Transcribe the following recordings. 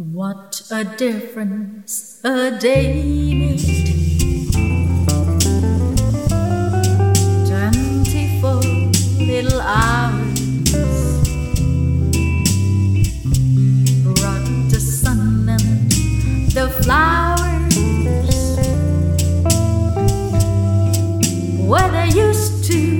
What a difference a day made. Twenty-four little hours brought the sun and the flowers where there used to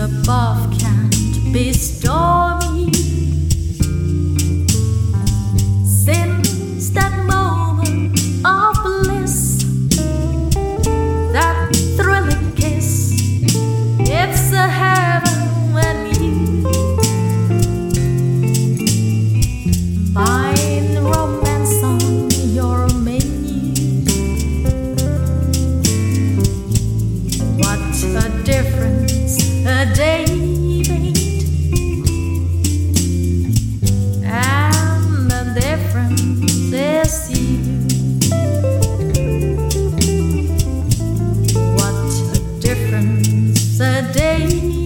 above can't be stolen. a difference a day. And the difference is you. What a difference a day you